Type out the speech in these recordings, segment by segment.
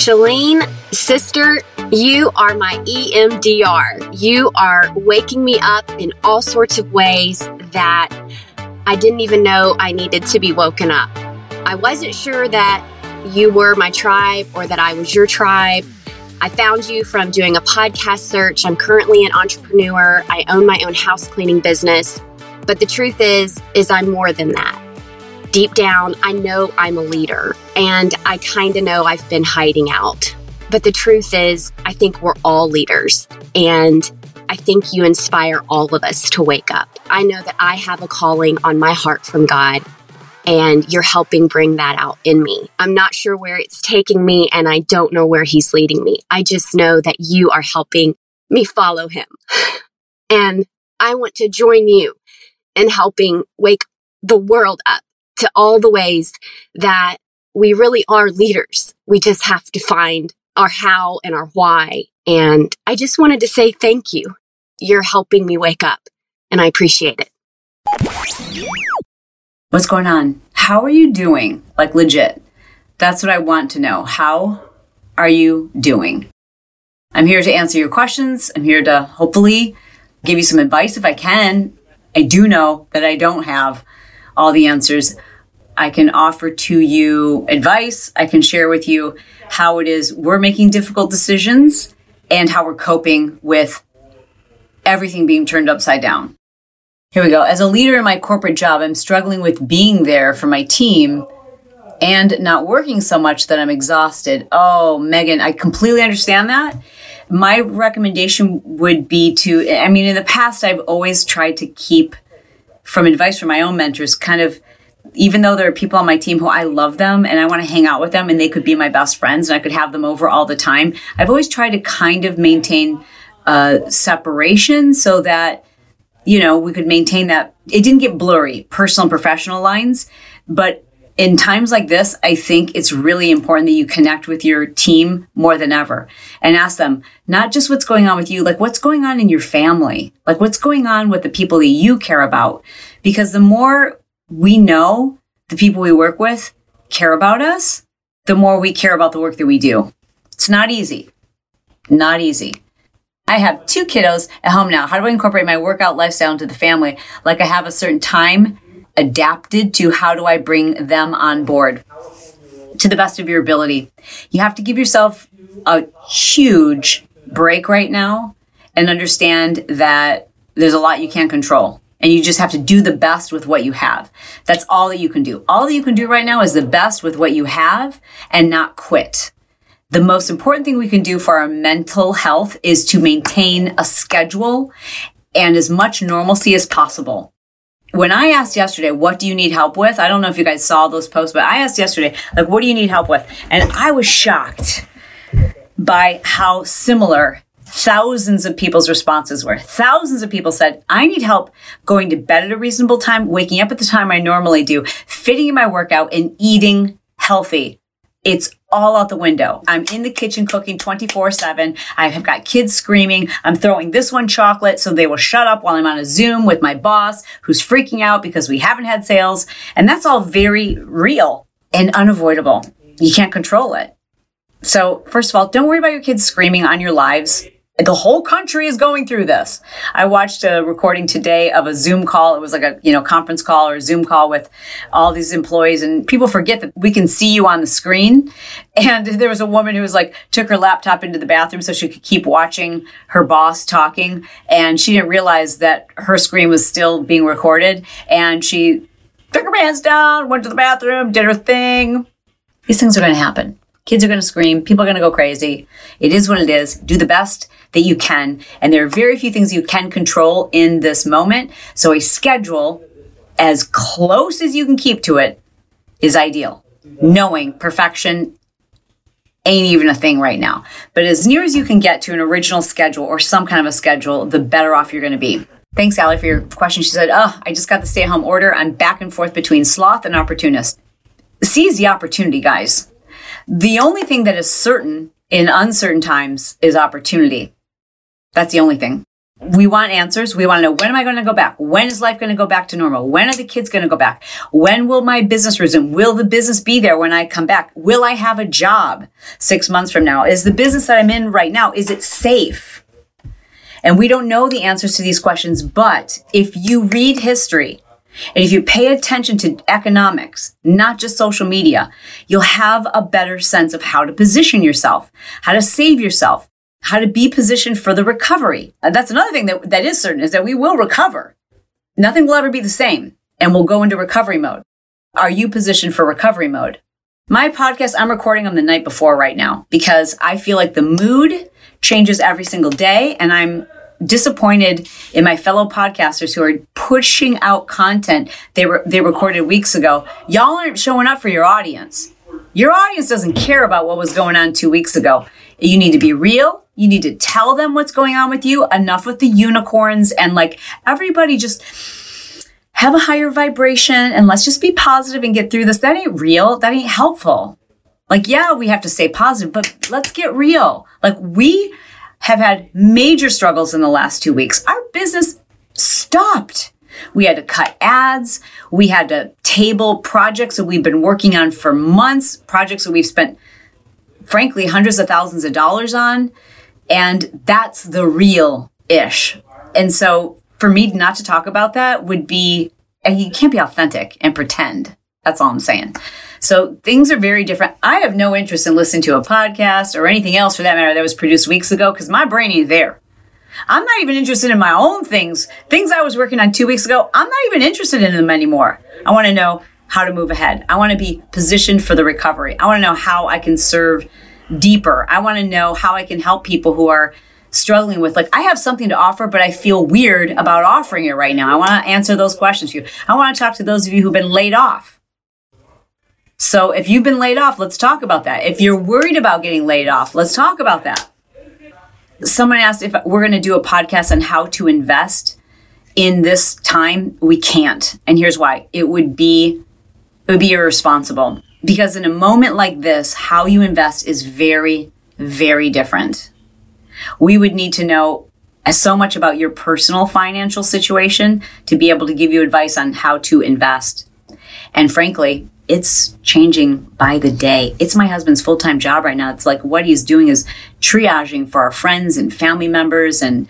Chalene, sister, you are my EMDR. You are waking me up in all sorts of ways that I didn't even know I needed to be woken up. I wasn't sure that you were my tribe or that I was your tribe. I found you from doing a podcast search. I'm currently an entrepreneur. I own my own house cleaning business. But the truth is is I'm more than that. Deep down, I know I'm a leader and I kind of know I've been hiding out. But the truth is, I think we're all leaders and I think you inspire all of us to wake up. I know that I have a calling on my heart from God and you're helping bring that out in me. I'm not sure where it's taking me and I don't know where he's leading me. I just know that you are helping me follow him. And I want to join you in helping wake the world up to all the ways that we really are leaders. We just have to find our how and our why. And I just wanted to say thank you. You're helping me wake up, and I appreciate it. What's going on? How are you doing? Like legit. That's what I want to know. How are you doing? I'm here to answer your questions. I'm here to hopefully give you some advice if I can. I do know that I don't have all the answers. I can offer to you advice. I can share with you how it is we're making difficult decisions and how we're coping with everything being turned upside down. Here we go. As a leader in my corporate job, I'm struggling with being there for my team and not working so much that I'm exhausted. Oh, Megan, I completely understand that. My recommendation would be to, I mean, in the past, I've always tried to keep from advice from my own mentors, kind of, even though there are people on my team who I love them and I want to hang out with them and they could be my best friends and I could have them over all the time, I've always tried to kind of maintain uh, separation so that you know, we could maintain that. It didn't get blurry, personal and professional lines. But in times like this, I think it's really important that you connect with your team more than ever and ask them not just what's going on with you, like what's going on in your family, like what's going on with the people that you care about. Because the more we know the people we work with care about us, the more we care about the work that we do. It's not easy. Not easy. I have two kiddos at home now. How do I incorporate my workout lifestyle into the family? Like I have a certain time adapted to how do I bring them on board to the best of your ability. You have to give yourself a huge break right now and understand that there's a lot you can't control. And you just have to do the best with what you have. That's all that you can do. All that you can do right now is the best with what you have and not quit the most important thing we can do for our mental health is to maintain a schedule and as much normalcy as possible. When I asked yesterday, what do you need help with? I don't know if you guys saw those posts, but I asked yesterday, like, what do you need help with? And I was shocked by how similar thousands of people's responses were. Thousands of people said, I need help going to bed at a reasonable time, waking up at the time I normally do, fitting in my workout, and eating healthy. It's all out the window. I'm in the kitchen cooking 24 7. I have got kids screaming. I'm throwing this one chocolate so they will shut up while I'm on a Zoom with my boss who's freaking out because we haven't had sales. And that's all very real and unavoidable. You can't control it. So, first of all, don't worry about your kids screaming on your lives the whole country is going through this. I watched a recording today of a Zoom call. It was like a, you know, conference call or a Zoom call with all these employees and people forget that we can see you on the screen. And there was a woman who was like, took her laptop into the bathroom so she could keep watching her boss talking. And she didn't realize that her screen was still being recorded. And she took her pants down, went to the bathroom, did her thing. These things are going to happen. Kids are going to scream. People are going to go crazy. It is what it is. Do the best that you can. And there are very few things you can control in this moment. So a schedule as close as you can keep to it is ideal. Knowing perfection ain't even a thing right now. But as near as you can get to an original schedule or some kind of a schedule, the better off you're going to be. Thanks, Allie, for your question. She said, Oh, I just got the stay at home order. I'm back and forth between sloth and opportunist. Seize the opportunity, guys. The only thing that is certain in uncertain times is opportunity. That's the only thing. we want answers. We want to know when am I going to go back? When is life going to go back to normal? When are the kids going to go back? When will my business resume? Will the business be there when I come back? Will I have a job six months from now? Is the business that I'm in right now, is it safe? And we don't know the answers to these questions, but if you read history, and if you pay attention to economics, not just social media, you'll have a better sense of how to position yourself, how to save yourself, how to be positioned for the recovery. Uh, that's another thing that, that is certain is that we will recover. Nothing will ever be the same and we'll go into recovery mode. Are you positioned for recovery mode? My podcast, I'm recording on the night before right now because I feel like the mood changes every single day and I'm disappointed in my fellow podcasters who are pushing out content they were they recorded weeks ago. Y'all aren't showing up for your audience. Your audience doesn't care about what was going on 2 weeks ago. You need to be real. You need to tell them what's going on with you. Enough with the unicorns and like everybody just have a higher vibration and let's just be positive and get through this. That ain't real. That ain't helpful. Like, yeah, we have to stay positive, but let's get real. Like, we have had major struggles in the last two weeks. Our business stopped. We had to cut ads. We had to table projects that we've been working on for months, projects that we've spent frankly, hundreds of thousands of dollars on. And that's the real ish. And so for me not to talk about that would be, you can't be authentic and pretend. That's all I'm saying. So things are very different. I have no interest in listening to a podcast or anything else for that matter that was produced weeks ago because my brain ain't there. I'm not even interested in my own things. Things I was working on two weeks ago, I'm not even interested in them anymore. I want to know how to move ahead. I want to be positioned for the recovery. I want to know how I can serve deeper. I want to know how I can help people who are struggling with like I have something to offer but I feel weird about offering it right now. I want to answer those questions for you. I want to talk to those of you who've been laid off. So if you've been laid off, let's talk about that. If you're worried about getting laid off, let's talk about that. Someone asked if we're going to do a podcast on how to invest in this time. We can't. And here's why. It would be it would be irresponsible because in a moment like this, how you invest is very, very different. We would need to know so much about your personal financial situation to be able to give you advice on how to invest. And frankly, it's changing by the day. It's my husband's full time job right now. It's like what he's doing is triaging for our friends and family members and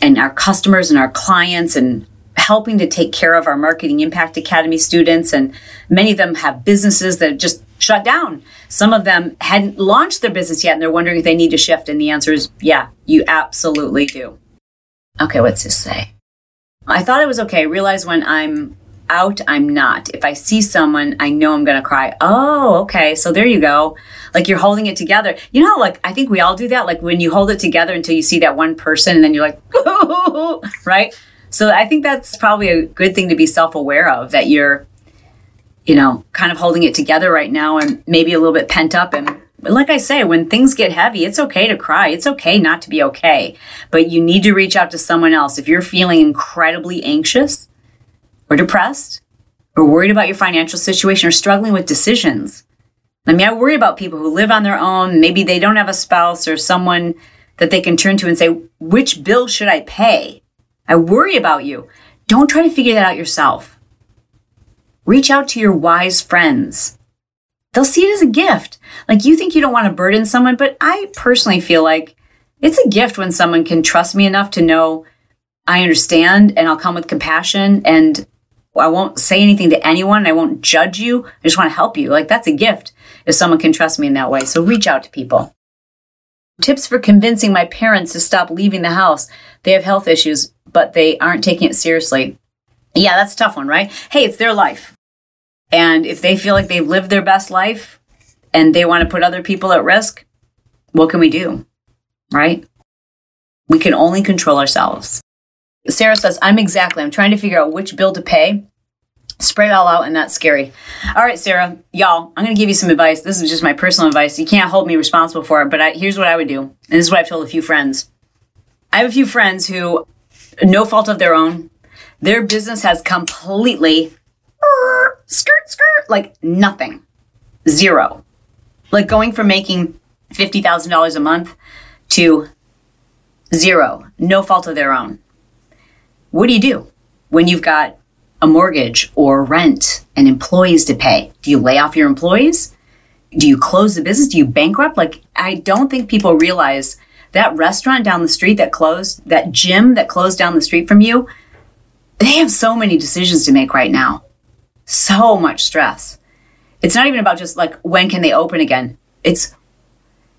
and our customers and our clients and helping to take care of our Marketing Impact Academy students. And many of them have businesses that just shut down. Some of them hadn't launched their business yet and they're wondering if they need to shift. And the answer is yeah, you absolutely do. Okay, what's this say? I thought it was okay. Realize when I'm out, I'm not. If I see someone, I know I'm going to cry. Oh, okay. So there you go. Like you're holding it together. You know, like I think we all do that. Like when you hold it together until you see that one person and then you're like, right? So I think that's probably a good thing to be self aware of that you're, you know, kind of holding it together right now and maybe a little bit pent up. And like I say, when things get heavy, it's okay to cry. It's okay not to be okay. But you need to reach out to someone else. If you're feeling incredibly anxious or depressed or worried about your financial situation or struggling with decisions, I mean, I worry about people who live on their own. Maybe they don't have a spouse or someone that they can turn to and say, which bill should I pay? I worry about you. Don't try to figure that out yourself. Reach out to your wise friends. They'll see it as a gift. Like you think you don't want to burden someone, but I personally feel like it's a gift when someone can trust me enough to know I understand and I'll come with compassion and I won't say anything to anyone. I won't judge you. I just want to help you. Like that's a gift if someone can trust me in that way. So reach out to people. Tips for convincing my parents to stop leaving the house. They have health issues but they aren't taking it seriously. Yeah, that's a tough one, right? Hey, it's their life. And if they feel like they've lived their best life and they want to put other people at risk, what can we do? Right? We can only control ourselves. Sarah says, I'm exactly, I'm trying to figure out which bill to pay. Spread it all out, and that's scary. All right, Sarah, y'all, I'm going to give you some advice. This is just my personal advice. You can't hold me responsible for it, but I, here's what I would do. And this is what I've told a few friends. I have a few friends who no fault of their own. Their business has completely skirt, skirt, like nothing, zero. Like going from making $50,000 a month to Zero. No fault of their own. What do you do when you've got a mortgage or rent and employees to pay? Do you lay off your employees? Do you close the business? Do you bankrupt? Like, I don't think people realize that restaurant down the street that closed, that gym that closed down the street from you, they have so many decisions to make right now. So much stress. It's not even about just like when can they open again. It's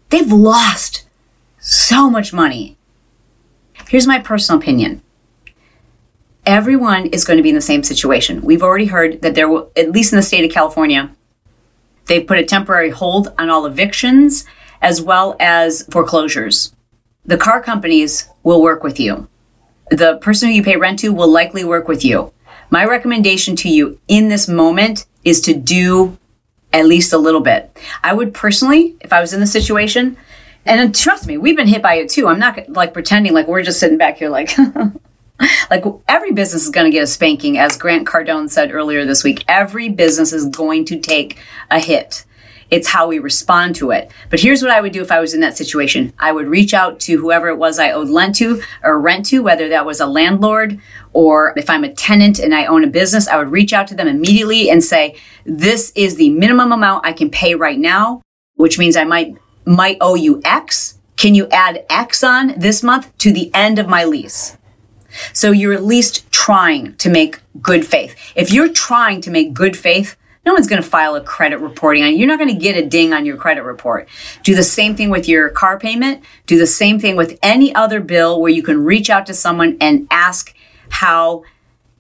they've lost so much money. Here's my personal opinion. Everyone is going to be in the same situation. We've already heard that there will, at least in the state of California, they've put a temporary hold on all evictions as well as foreclosures. The car companies will work with you. The person who you pay rent to will likely work with you. My recommendation to you in this moment is to do at least a little bit. I would personally, if I was in the situation, and trust me, we've been hit by it too. I'm not like pretending like we're just sitting back here like like every business is going to get a spanking as Grant Cardone said earlier this week. Every business is going to take a hit. It's how we respond to it. But here's what I would do if I was in that situation. I would reach out to whoever it was I owed lent to or rent to, whether that was a landlord or if I'm a tenant and I own a business, I would reach out to them immediately and say, this is the minimum amount I can pay right now, which means I might, might owe you X. Can you add X on this month to the end of my lease? So you're at least trying to make good faith. If you're trying to make good faith, no one's going to file a credit reporting on you. You're not going to get a ding on your credit report. Do the same thing with your car payment. Do the same thing with any other bill where you can reach out to someone and ask how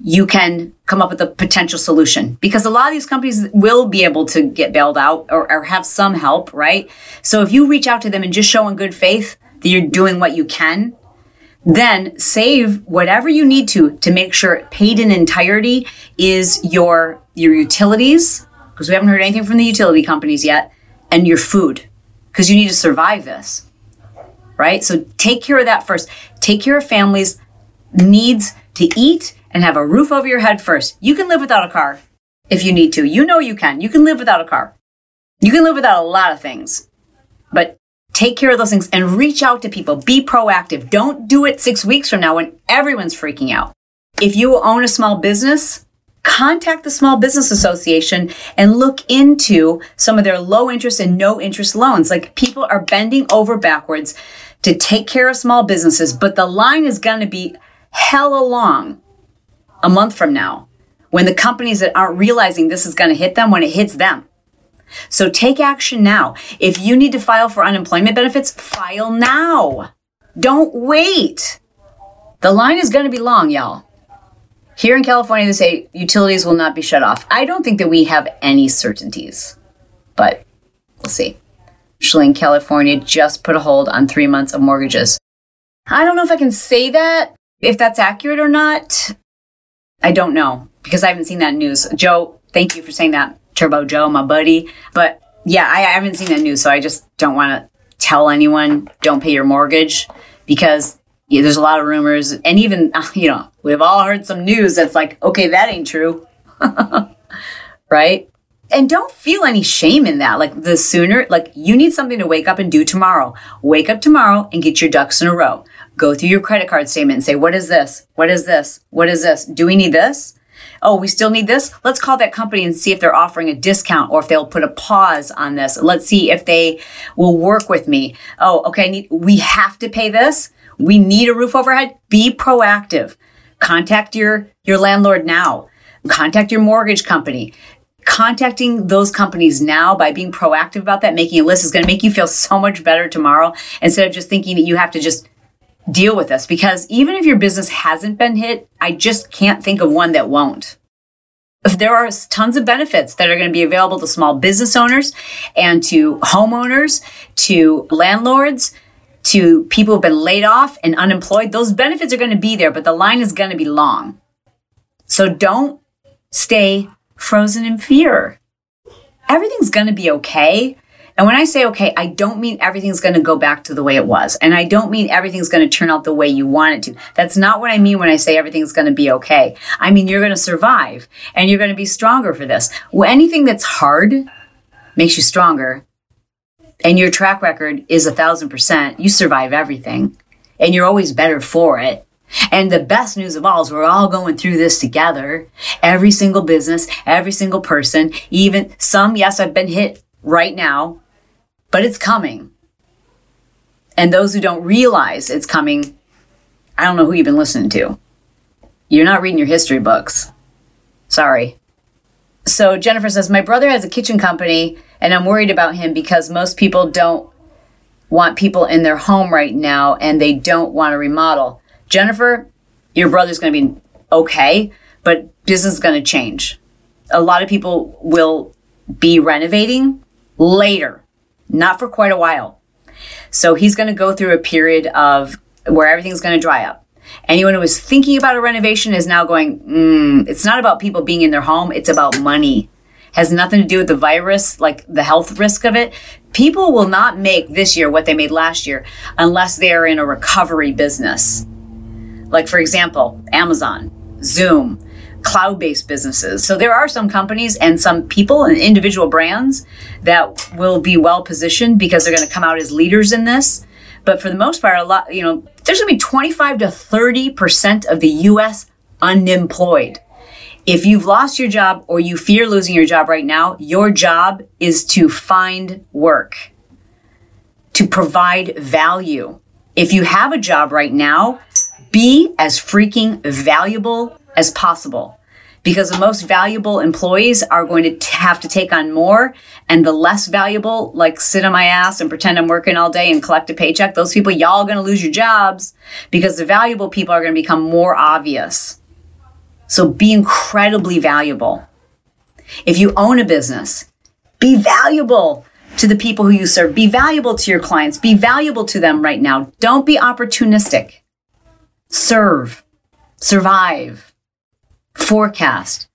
you can come up with a potential solution because a lot of these companies will be able to get bailed out or, or, have some help, right? So if you reach out to them and just show in good faith that you're doing what you can, then save whatever you need to to make sure paid in entirety is your your utilities because we haven't heard anything from the utility companies yet and your food because you need to survive this right? So take care of that first. Take care of families needs to eat and have a roof over your head first. You can live without a car if you need to. You know you can. You can live without a car. You can live without a lot of things. But Take care of those things and reach out to people. Be proactive. Don't do it six weeks from now when everyone's freaking out. If you own a small business, contact the Small Business Association and look into some of their low interest and no interest loans. Like people are bending over backwards to take care of small businesses, but the line is going to be hella long a month from now when the companies that aren't realizing this is going to hit them when it hits them. So take action now. If you need to file for unemployment benefits, file now. Don't wait. The line is going to be long, y'all. Here in California, they say utilities will not be shut off. I don't think that we have any certainties, but we'll see. In California, just put a hold on three months of mortgages. I don't know if I can say that, if that's accurate or not. I don't know because I haven't seen that news. Joe, thank you for saying that. Turbo Joe, my buddy. But yeah, I, I haven't seen that news, so I just don't want to tell anyone don't pay your mortgage because yeah, there's a lot of rumors, and even you know we've all heard some news that's like, okay, that ain't true, right? And don't feel any shame in that. Like the sooner, like you need something to wake up and do tomorrow. Wake up tomorrow and get your ducks in a row. Go through your credit card statement and say, what is this? What is this? What is this? Do we need this? Oh, we still need this. Let's call that company and see if they're offering a discount or if they'll put a pause on this. Let's see if they will work with me. Oh, okay. Need, we have to pay this. We need a roof overhead. Be proactive. Contact your, your landlord now. Contact your mortgage company. Contacting those companies now by being proactive about that, making a list is going to make you feel so much better tomorrow instead of just thinking that you have to just deal with this because even if your business hasn't been hit, I just can't think of one that won't. If there are tons of benefits that are going to be available to small business owners and to homeowners, to landlords, to people who've been laid off and unemployed. Those benefits are going to be there, but the line is going to be long. So don't stay frozen in fear. Everything's going to be okay. And when I say okay, I don't mean everything's going to go back to the way it was. And I don't mean everything's going to turn out the way you want it to. That's not what I mean when I say everything's going to be okay. I mean, you're going to survive and you're going to be stronger for this. Well, anything that's hard makes you stronger. And your track record is a thousand percent. You survive everything. and you're always better for it. And the best news of all is we're all going through this together. Every single business, every single person, even some, yes, I've been hit right now, but it's coming. And those who don't realize it's coming, I don't know who you've been listening to. You're not reading your history books. Sorry. So Jennifer says, My brother has a kitchen company, and I'm worried about him because most people don't want people in their home right now and they don't want to remodel. Jennifer, your brother's going to be okay, but business is going to change. A lot of people will be renovating later, not for quite a while. So he's going to go through a period of where everything's going to dry up. Anyone who was thinking about a renovation is now going, mm, it's not about people being in their home, it's about money. Has nothing to do with the virus, like the health risk of it. People will not make this year what they made last year unless they are in a recovery business. Like, for example, Amazon, Zoom, cloud based businesses. So there are some companies and some people and individual brands that will be well positioned because they're going to come out as leaders in this. But for the most part, a lot, you know, there's going to be 25 to 30% of the US unemployed. If you've lost your job or you fear losing your job right now, your job is to find work, to provide value. If you have a job right now, be as freaking valuable as possible. Because the most valuable employees are going to have to take on more and the less valuable like sit on my ass and pretend i'm working all day and collect a paycheck those people y'all going to lose your jobs because the valuable people are going to become more obvious. So be incredibly valuable. If you own a business be valuable to the people who you serve. Be valuable to your clients. Be valuable to them right now. Don't be opportunistic. Serve, survive, forecast.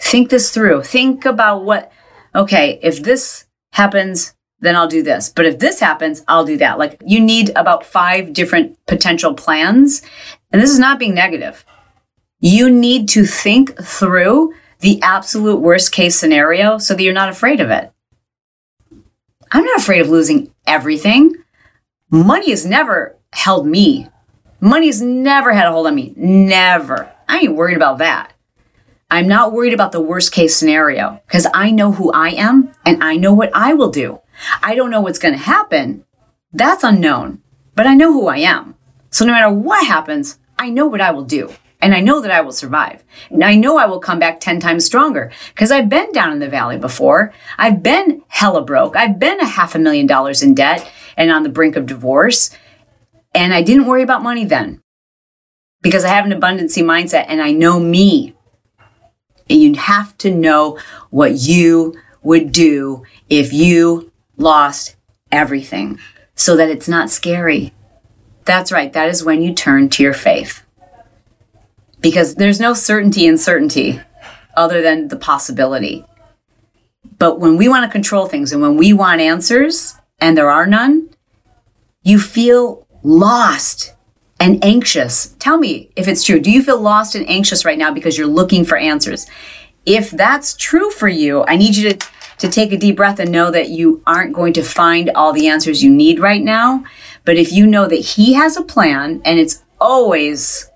Think this through. Think about what, okay, if this happens, then I'll do this. But if this happens, I'll do that. Like you need about five different potential plans. And this is not being negative. You need to think through the absolute worst case scenario so that you're not afraid of it. I'm not afraid of losing everything. Money has never held me Money's never had a hold on me. Never. I ain't worried about that. I'm not worried about the worst case scenario because I know who I am and I know what I will do. I don't know what's going to happen. That's unknown, but I know who I am. So no matter what happens, I know what I will do and I know that I will survive. And I know I will come back 10 times stronger because I've been down in the valley before. I've been hella broke. I've been a half a million dollars in debt and on the brink of divorce. And I didn't worry about money then because I have an abundancy mindset and I know me. And you have to know what you would do if you lost everything so that it's not scary. That's right. That is when you turn to your faith. Because there's no certainty in certainty other than the possibility. But when we want to control things and when we want answers and there are none, you feel lost and anxious. Tell me if it's true. Do you feel lost and anxious right now because you're looking for answers? If that's true for you, I need you to, to take a deep breath and know that you aren't going to find all the answers you need right now. But if you know that He has a plan and it's always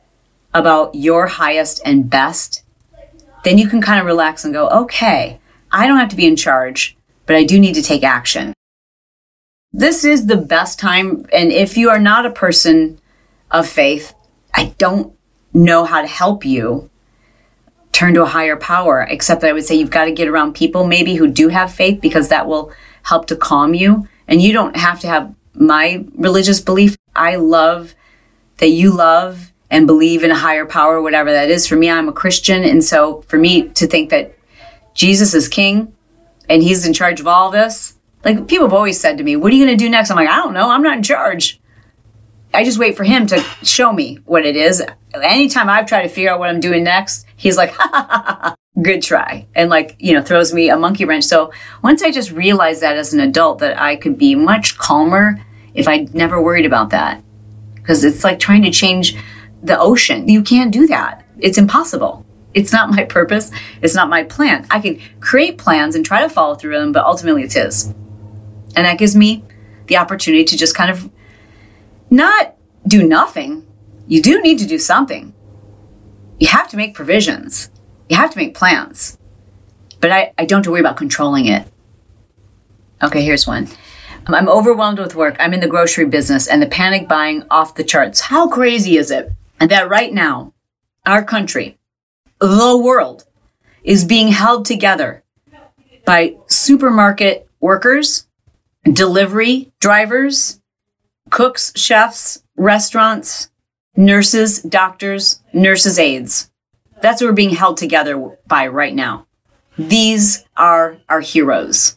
about your highest and best, then you can kind of relax and go, okay, I don't have to be in charge, but I do need to take action this is the best time. And if you are not a person of faith, I don't know how to help you turn to a higher power, except that I would say you've got to get around people maybe who do have faith because that will help to calm you. And you don't have to have my religious belief. I love that you love and believe in a higher power, whatever that is. For me, I'm a Christian. And so for me to think that Jesus is king and he's in charge of all this, like people have always said to me, "What are you going to do next?" I'm like, "I don't know. I'm not in charge." I just wait for him to show me what it is. Anytime I've tried to figure out what I'm doing next, he's like, good try. And like, you know, throws me a monkey wrench. So once I just realized that as an adult, that I could be much calmer if I never worried about that. Because it's like trying to change the ocean. You can't do that. It's impossible. It's not my purpose. It's not my plan. I can create plans and try to follow through them, but ultimately it's his. And that gives me the opportunity to just kind of not do nothing. You do need to do something. You have to make provisions. You have to make plans. But I, I don't have to worry about controlling it. Okay, here's one. I'm overwhelmed with work. I'm in the grocery business and the panic buying off the charts. How crazy is it? And that right now, our country, the world, is being held together by supermarket workers, delivery drivers, cooks, chefs, restaurants, nurses, doctors, nurses' aides. That's what we're being held together by right now. These are our heroes.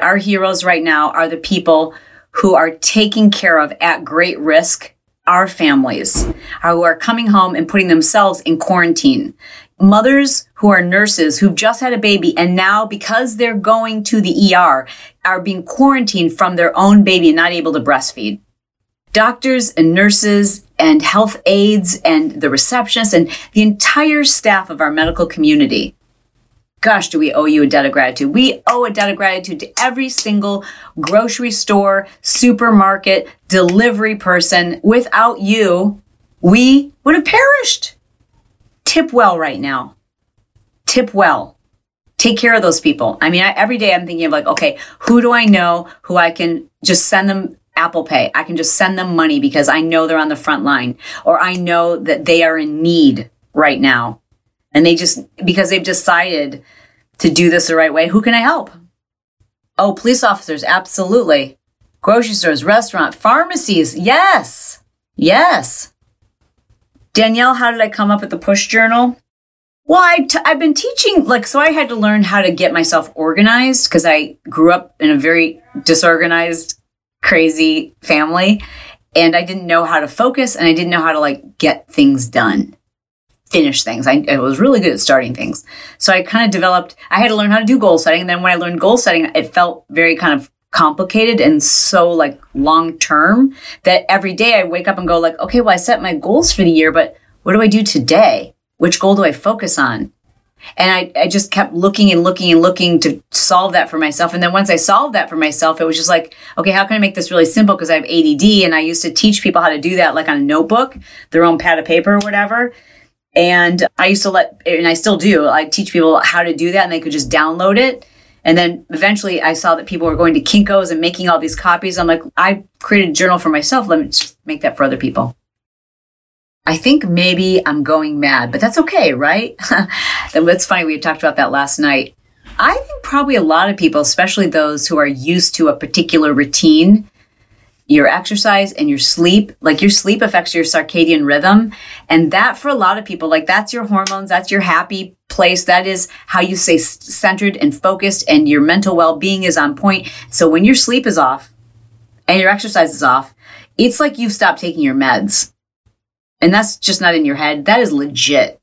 Our heroes right now are the people who are taking care of at great risk our families, who are coming home and putting themselves in quarantine. Mothers who are nurses who've just had a baby and now because they're going to the ER are being quarantined from their own baby and not able to breastfeed. Doctors and nurses and health aides and the receptionists and the entire staff of our medical community gosh, do we owe you a debt of gratitude? We owe a debt of gratitude to every single grocery store, supermarket, delivery person. Without you, we would have perished. Tip well right now. Tip well. Take care of those people. I mean, I, every day I'm thinking of like, okay, who do I know who I can just send them Apple Pay? I can just send them money because I know they're on the front line or I know that they are in need right now and they just, because they've decided to do this the right way, who can I help? Oh, police officers, absolutely. Grocery stores, restaurant, pharmacies, yes, yes. Danielle, how did I come up with the push journal? Well, i t- I've been teaching, like, so I had to learn how to get myself organized because I grew up in a very disorganized, crazy family. And I didn't know how to focus and I didn't know how to, like, get things done finish things. I, I, was really good at starting things. So I kind of developed, I had to learn how to do goal setting. And then when I learned goal setting, it felt very kind of complicated and so like long term that every day I wake up and go like, okay, well, I set my goals for the year, but what do I do today? Which goal do I focus on? And I, I just kept looking and looking and looking to solve that for myself. And then once I solved that for myself, it was just like, okay, how can I make this really simple? Because I have ADD and I used to teach people how to do that like on a notebook, their own pad of paper or whatever. And I used to let, and I still do, I teach people how to do that and they could just download it. And then eventually I saw that people were going to Kinko's and making all these copies. I'm like, I created a journal for myself. Let me just make that for other people. I think maybe I'm going mad, but that's okay, right? that's funny. We talked about that last night. I think probably a lot of people, especially those who are used to a particular routine, your exercise and your sleep. Like your sleep affects your circadian rhythm. And that for a lot of people, like that's your hormones, that's your happy place. That is how you stay centered and focused and your mental well being is on point. So when your sleep is off and your exercise is off, it's like you've stopped taking your meds. And that's just not in your head. That is legit.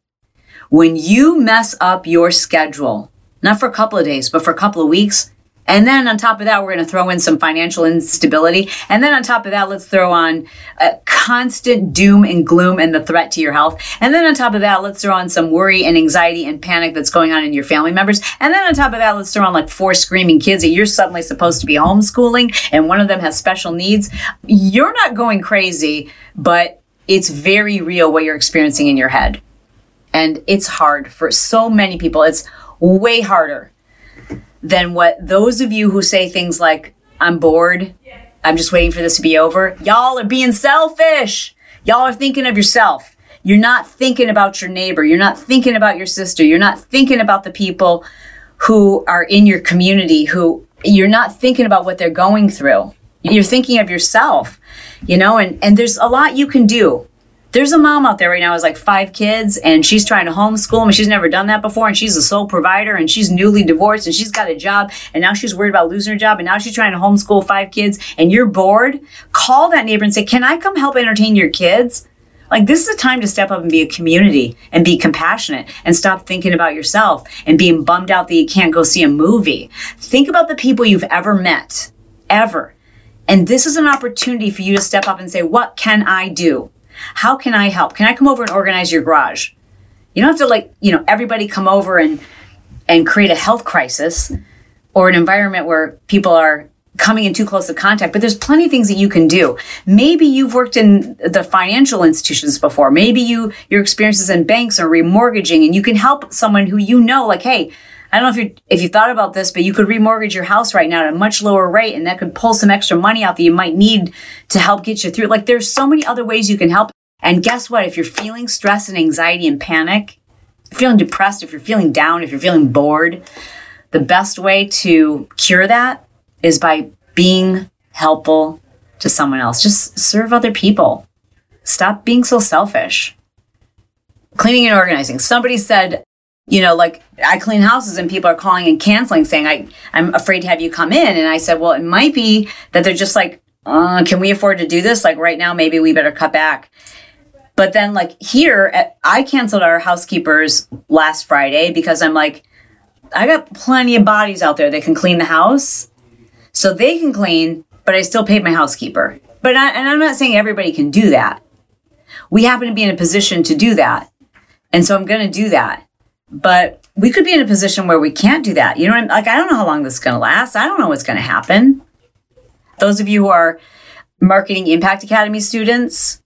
When you mess up your schedule, not for a couple of days, but for a couple of weeks, and then on top of that, we're going to throw in some financial instability. And then on top of that, let's throw on a constant doom and gloom and the threat to your health. And then on top of that, let's throw on some worry and anxiety and panic that's going on in your family members. And then on top of that, let's throw on like four screaming kids that you're suddenly supposed to be homeschooling and one of them has special needs. You're not going crazy, but it's very real what you're experiencing in your head. And it's hard for so many people. It's way harder than what those of you who say things like, I'm bored, I'm just waiting for this to be over. Y'all are being selfish. Y'all are thinking of yourself. You're not thinking about your neighbor. You're not thinking about your sister. You're not thinking about the people who are in your community who you're not thinking about what they're going through. You're thinking of yourself, you know, and, and there's a lot you can do there's a mom out there right now with like five kids and she's trying to homeschool them she's never done that before and she's a sole provider and she's newly divorced and she's got a job and now she's worried about losing her job and now she's trying to homeschool five kids and you're bored? Call that neighbor and say can i come help entertain your kids? Like this is a time to step up and be a community and be compassionate and stop thinking about yourself and being bummed out that you can't go see a movie. Think about the people you've ever met ever. And this is an opportunity for you to step up and say what can i do how can I help? Can I come over and organize your garage? You don't have to like, you know, everybody come over and and create a health crisis or an environment where people are coming in too close to contact, but there's plenty of things that you can do. Maybe you've worked in the financial institutions before. Maybe you, your experiences in banks or remortgaging and you can help someone who you know, like, hey, I don't know if you if you thought about this, but you could remortgage your house right now at a much lower rate, and that could pull some extra money out that you might need to help get you through. Like there's so many other ways you can help. And guess what? If you're feeling stress and anxiety and panic, feeling depressed, if you're feeling down, if you're feeling bored, the best way to cure that is by being helpful to someone else. Just serve other people. Stop being so selfish. Cleaning and organizing. Somebody said, you know, like I clean houses and people are calling and canceling saying, I, I'm afraid to have you come in. And I said, well, it might be that they're just like, uh, can we afford to do this? Like right now, maybe we better cut back. But then, like here, at, I canceled our housekeepers last Friday because I'm like, I got plenty of bodies out there that can clean the house. So they can clean, but I still paid my housekeeper. But I, and I'm not saying everybody can do that. We happen to be in a position to do that. And so I'm going to do that. But we could be in a position where we can't do that. You know, like I don't know how long this is going to last. I don't know what's going to happen. Those of you who are Marketing Impact Academy students,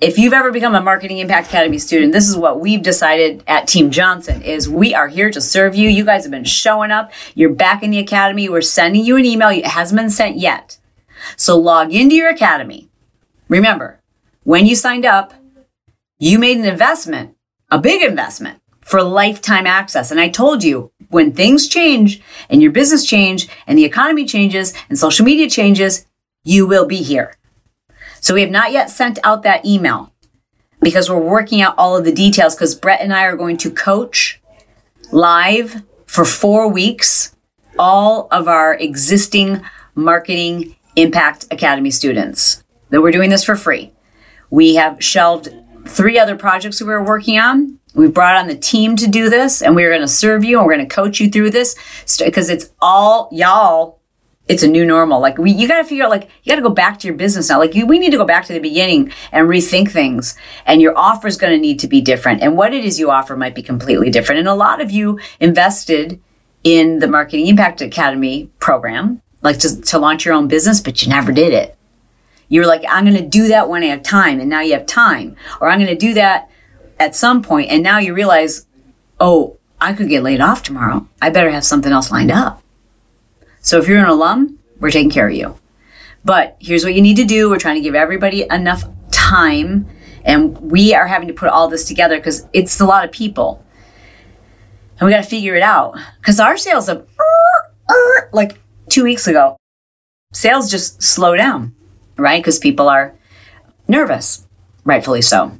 if you've ever become a Marketing Impact Academy student, this is what we've decided at Team Johnson is we are here to serve you. You guys have been showing up. You're back in the academy. We're sending you an email. It hasn't been sent yet. So log into your academy. Remember, when you signed up, you made an investment, a big investment for lifetime access. And I told you when things change and your business change and the economy changes and social media changes, you will be here. So we have not yet sent out that email because we're working out all of the details because Brett and I are going to coach live for four weeks all of our existing marketing impact academy students that we're doing this for free. We have shelved three other projects that we were working on. We brought on the team to do this and we're going to serve you and we're going to coach you through this because it's all y'all it's a new normal. Like we, you got to figure out, like you got to go back to your business now. Like you, we need to go back to the beginning and rethink things. And your offer is going to need to be different. And what it is you offer might be completely different. And a lot of you invested in the Marketing Impact Academy program, like to, to launch your own business, but you never did it. You're like, I'm going to do that when I have time. And now you have time. Or I'm going to do that at some point, And now you realize, oh, I could get laid off tomorrow. I better have something else lined up. So if you're an alum, we're taking care of you. But here's what you need to do. We're trying to give everybody enough time and we are having to put all this together because it's a lot of people. And we got to figure it out because our sales have like two weeks ago, sales just slow down, right? Because people are nervous, rightfully so.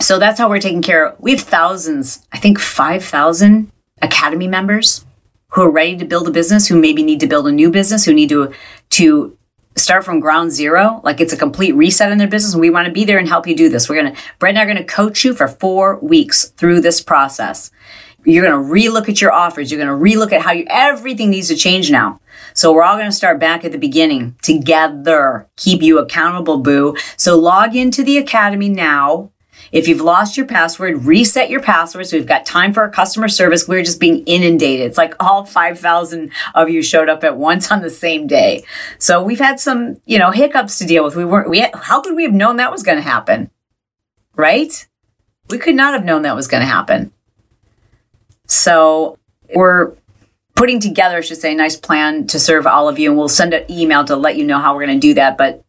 So that's how we're taking care of. We have thousands, I think 5,000 academy members who are ready to build a business, who maybe need to build a new business, who need to to start from ground zero, like it's a complete reset in their business. And we want to be there and help you do this. We're gonna Brett and I are gonna coach you for four weeks through this process. You're gonna relook at your offers. You're gonna relook at how you everything needs to change now. So we're all gonna start back at the beginning together. Keep you accountable, boo. So log into the academy now if you've lost your password, reset your passwords. We've got time for our customer service. We're just being inundated. It's like all 5,000 of you showed up at once on the same day. So we've had some, you know, hiccups to deal with. We weren't, we, had, how could we have known that was going to happen? Right? We could not have known that was going to happen. So we're putting together, I should say, a nice plan to serve all of you. And we'll send an email to let you know how we're going to do that. But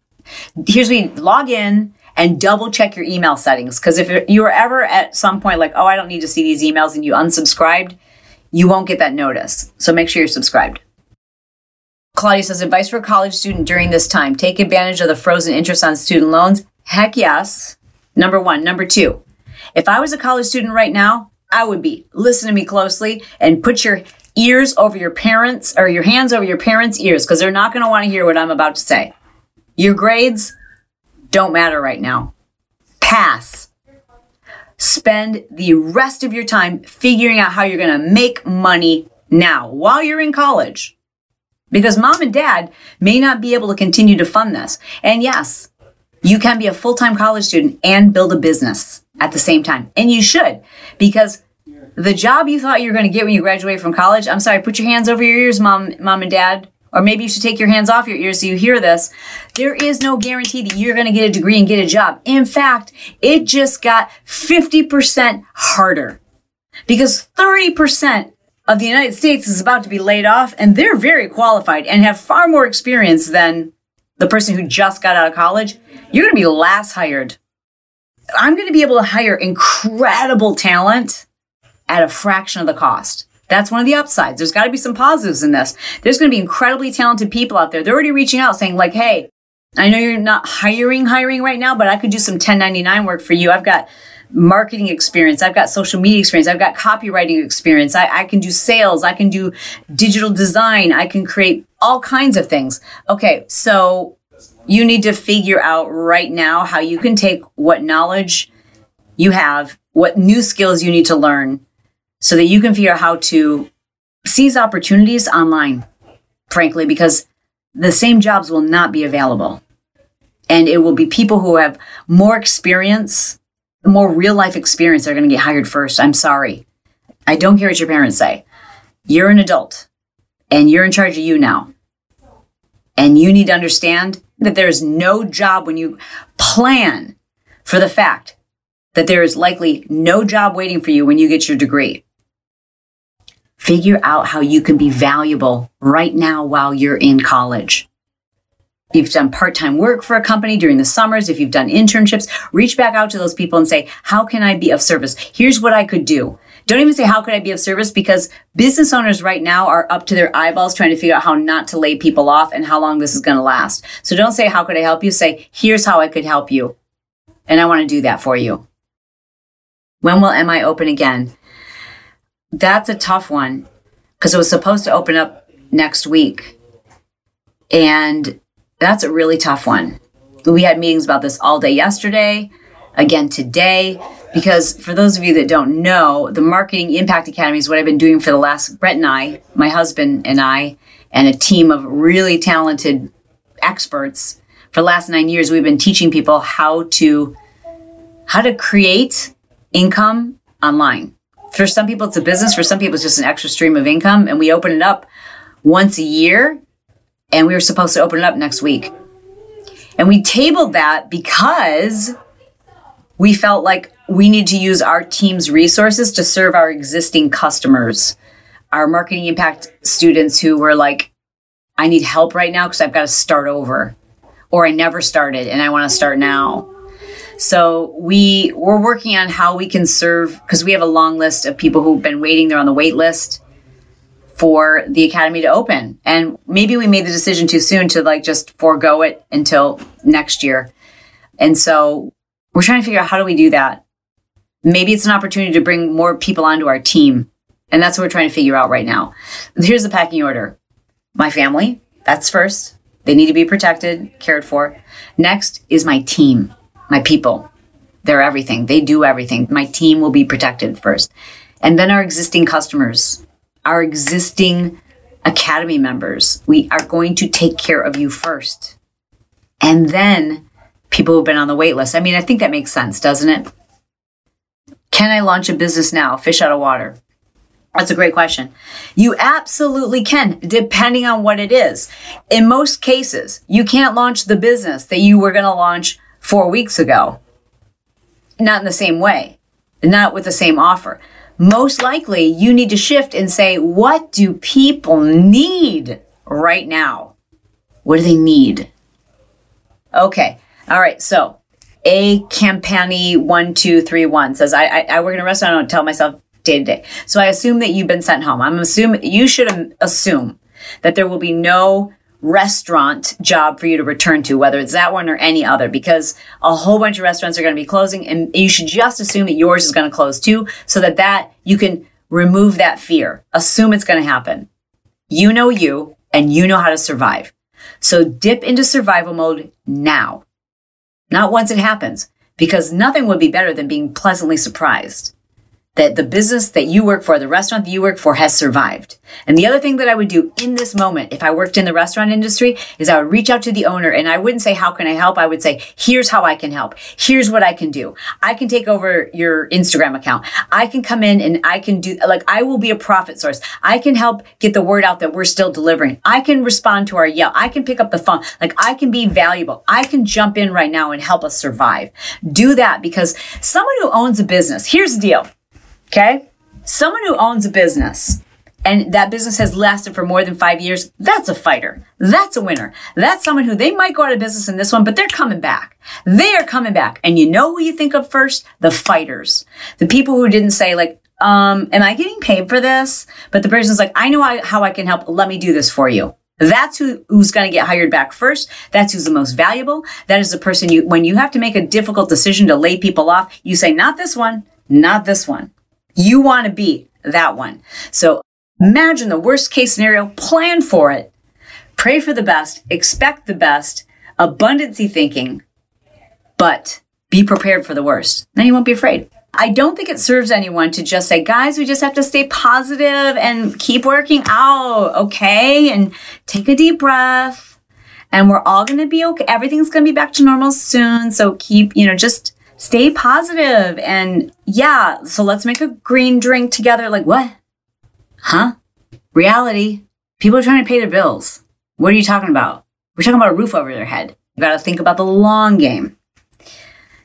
here's we log in and double check your email settings. Because if you were ever at some point like, oh, I don't need to see these emails and you unsubscribed, you won't get that notice. So make sure you're subscribed. Claudia says, advice for a college student during this time take advantage of the frozen interest on student loans. Heck yes. Number one. Number two, if I was a college student right now, I would be listen to me closely and put your ears over your parents or your hands over your parents' ears because they're not going to want to hear what I'm about to say. Your grades, don't matter right now. Pass. Spend the rest of your time figuring out how you're going to make money now while you're in college. Because mom and dad may not be able to continue to fund this. And yes, you can be a full time college student and build a business at the same time. And you should, because the job you thought you were going to get when you graduate from college, I'm sorry, put your hands over your ears, mom, mom and dad. Or maybe you should take your hands off your ears so you hear this. There is no guarantee that you're going to get a degree and get a job. In fact, it just got 50% harder because 30% of the United States is about to be laid off and they're very qualified and have far more experience than the person who just got out of college. You're going to be last hired. I'm going to be able to hire incredible talent at a fraction of the cost. That's one of the upsides. There's got to be some positives in this. There's going to be incredibly talented people out there. They're already reaching out saying like, Hey, I know you're not hiring, hiring right now, but I could do some 1099 work for you. I've got marketing experience. I've got social media experience. I've got copywriting experience. I, I can do sales. I can do digital design. I can create all kinds of things. Okay. So you need to figure out right now how you can take what knowledge you have, what new skills you need to learn so that you can figure out how to seize opportunities online, frankly, because the same jobs will not be available. And it will be people who have more experience, more real life experience that are going to get hired first. I'm sorry. I don't care what your parents say. You're an adult and you're in charge of you now. And you need to understand that there is no job when you plan for the fact that there is likely no job waiting for you when you get your degree. Figure out how you can be valuable right now while you're in college. You've done part time work for a company during the summers, if you've done internships, reach back out to those people and say, How can I be of service? Here's what I could do. Don't even say, How could I be of service? Because business owners right now are up to their eyeballs trying to figure out how not to lay people off and how long this is going to last. So don't say, How could I help you? Say, Here's how I could help you. And I want to do that for you. When will MI open again? That's a tough one because it was supposed to open up next week. And that's a really tough one. We had meetings about this all day yesterday, again today, because for those of you that don't know, the Marketing Impact Academy is what I've been doing for the last, Brett and I, my husband and I, and a team of really talented experts. For the last nine years, we've been teaching people how to how to create income online for some people, it's a business. For some people, it's just an extra stream of income. And we open it up once a year. And we were supposed to open it up next week. And we tabled that because we felt like we need to use our team's resources to serve our existing customers, our marketing impact students who were like, I need help right now because I've got to start over, or I never started and I want to start now. So we we're working on how we can serve because we have a long list of people who've been waiting. They're on the wait list for the academy to open, and maybe we made the decision too soon to like just forego it until next year. And so we're trying to figure out how do we do that. Maybe it's an opportunity to bring more people onto our team, and that's what we're trying to figure out right now. Here's the packing order: my family. That's first. They need to be protected, cared for. Next is my team my people. They're everything. They do everything. My team will be protected first. And then our existing customers, our existing academy members, we are going to take care of you first. And then people who've been on the wait list. I mean, I think that makes sense, doesn't it? Can I launch a business now? Fish out of water. That's a great question. You absolutely can, depending on what it is. In most cases, you can't launch the business that you were going to launch four weeks ago. Not in the same way, not with the same offer. Most likely, you need to shift and say, what do people need right now? What do they need? Okay. All right. So, a Campani one two three one says, I, I, I work in a restaurant. I don't tell myself day to day. So I assume that you've been sent home. I'm assuming you should assume that there will be no restaurant job for you to return to, whether it's that one or any other, because a whole bunch of restaurants are going to be closing and you should just assume that yours is going to close too, so that that you can remove that fear. Assume it's going to happen. You know you and you know how to survive. So dip into survival mode now, not once it happens, because nothing would be better than being pleasantly surprised. That the business that you work for, the restaurant that you work for has survived. And the other thing that I would do in this moment, if I worked in the restaurant industry, is I would reach out to the owner and I wouldn't say, how can I help? I would say, here's how I can help. Here's what I can do. I can take over your Instagram account. I can come in and I can do, like, I will be a profit source. I can help get the word out that we're still delivering. I can respond to our Yelp. I can pick up the phone. Like, I can be valuable. I can jump in right now and help us survive. Do that because someone who owns a business, here's the deal. Okay. Someone who owns a business and that business has lasted for more than five years, that's a fighter. That's a winner. That's someone who they might go out of business in this one, but they're coming back. They are coming back. And you know who you think of first? The fighters. The people who didn't say like, um, am I getting paid for this? But the person's like, I know how I can help. Let me do this for you. That's who, who's going to get hired back first. That's who's the most valuable. That is the person you, when you have to make a difficult decision to lay people off, you say, not this one, not this one. You want to be that one. So imagine the worst case scenario, plan for it, pray for the best, expect the best, abundancy thinking, but be prepared for the worst. Then you won't be afraid. I don't think it serves anyone to just say, guys, we just have to stay positive and keep working out, okay? And take a deep breath. And we're all going to be okay. Everything's going to be back to normal soon. So keep, you know, just stay positive and yeah, so let's make a green drink together. Like, what? Huh? Reality. People are trying to pay their bills. What are you talking about? We're talking about a roof over their head. You got to think about the long game.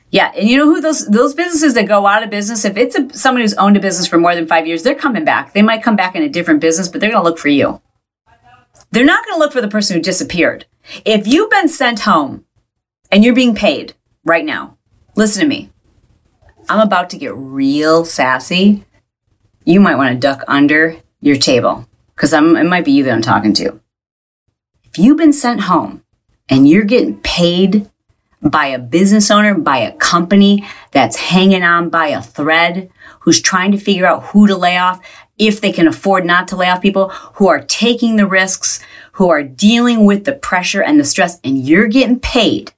Yeah, and you know who those those businesses that go out of business, if it's a, someone who's owned a business for more than 5 years, they're coming back. They might come back in a different business, but they're going to look for you. They're not going to look for the person who disappeared. If you've been sent home and you're being paid right now, Listen to me. I'm about to get real sassy. You might want to duck under your table because I'm it might be you that I'm talking to. If you've been sent home and you're getting paid by a business owner, by a company that's hanging on by a thread, who's trying to figure out who to lay off, if they can afford not to lay off people, who are taking the risks, who are dealing with the pressure and the stress, and you're getting paid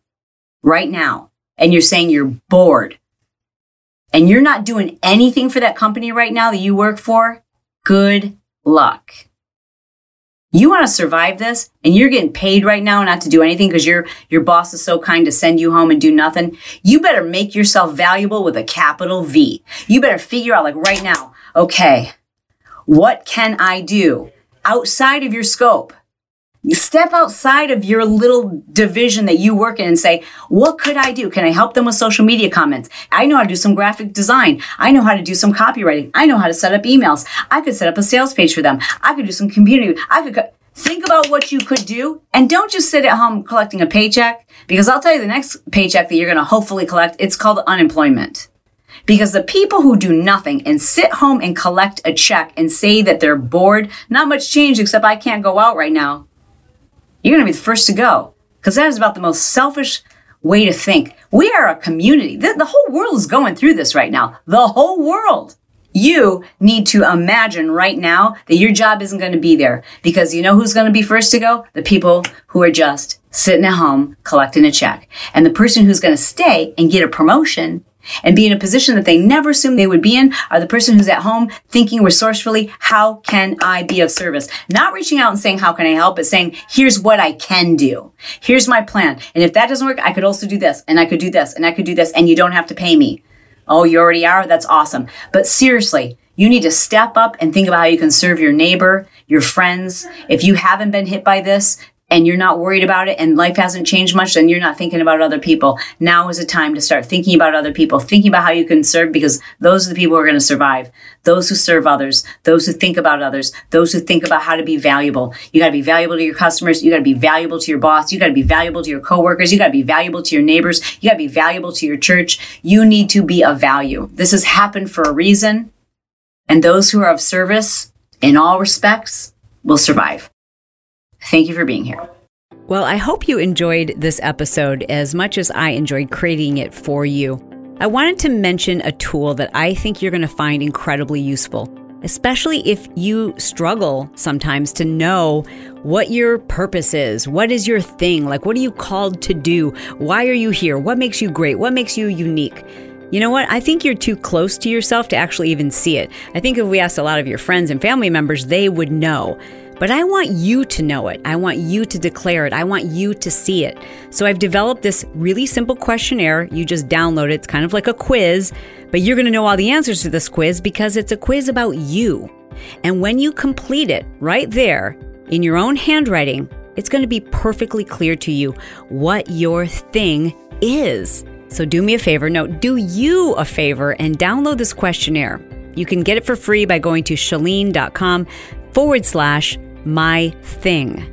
right now and you're saying you're bored and you're not doing anything for that company right now that you work for, good luck. You want to survive this and you're getting paid right now not to do anything because your your boss is so kind to send you home and do nothing. You better make yourself valuable with a capital V. You better figure out like right now, okay, what can I do outside of your scope? Step outside of your little division that you work in and say, what could I do? Can I help them with social media comments? I know how to do some graphic design. I know how to do some copywriting. I know how to set up emails. I could set up a sales page for them. I could do some community. I could co- think about what you could do and don't just sit at home collecting a paycheck because I'll tell you the next paycheck that you're going to hopefully collect, it's called unemployment. Because the people who do nothing and sit home and collect a check and say that they're bored, not much change except I can't go out right now you're going to be the first to go because that is about the most selfish way to think. We are a community. The, the, whole world is going through this right now. The whole world. You need to imagine right now that your job isn't going to be there because you know who's going to be first to go? The people who are just sitting at home collecting a check. And the person who's going to stay and get a promotion and be in a position that they never assumed they would be in are the person who's at home thinking resourcefully, how can I be of service? Not reaching out and saying, how can I help? But saying, here's what I can do. Here's my plan. And if that doesn't work, I could also do this and I could do this and I could do this and you don't have to pay me. Oh, you already are? That's awesome. But seriously, you need to step up and think about how you can serve your neighbor, your friends. If you haven't been hit by this, and you're not worried about it and life hasn't changed much, then you're not thinking about other people. Now is the time to start thinking about other people, thinking about how you can serve because those are the people who are going to survive. Those who serve others, those who think about others, those who think about how to be valuable. You got to be valuable to your customers. You got to be valuable to your boss. You got to be valuable to your coworkers. You got to be valuable to your neighbors. You got to be valuable to your church. You need to be of value. This has happened for a reason. And those who are of service in all respects will survive. Thank you for being here. Well, I hope you enjoyed this episode as much as I enjoyed creating it for you. I wanted to mention a tool that I think you're going to find incredibly useful, especially if you struggle sometimes to know what your purpose is. What is your thing? Like, what are you called to do? Why are you here? What makes you great? What makes you unique? You know what? I think you're too close to yourself to actually even see it. I think if we asked a lot of your friends and family members, they would know. But I want you to know it. I want you to declare it. I want you to see it. So I've developed this really simple questionnaire. You just download it. It's kind of like a quiz, but you're going to know all the answers to this quiz because it's a quiz about you. And when you complete it right there in your own handwriting, it's going to be perfectly clear to you what your thing is. So do me a favor, no, do you a favor and download this questionnaire. You can get it for free by going to chalene.com forward slash my thing.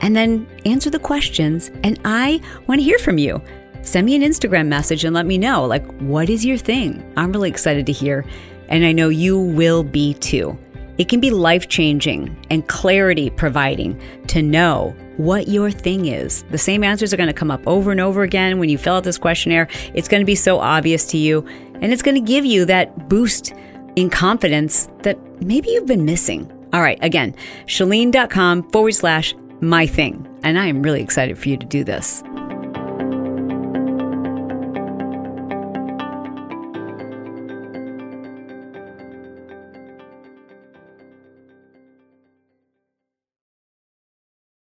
And then answer the questions, and I want to hear from you. Send me an Instagram message and let me know, like, what is your thing? I'm really excited to hear, and I know you will be too. It can be life changing and clarity providing to know what your thing is. The same answers are going to come up over and over again when you fill out this questionnaire. It's going to be so obvious to you, and it's going to give you that boost in confidence that maybe you've been missing. All right, again, chalene.com forward slash my thing. And I am really excited for you to do this.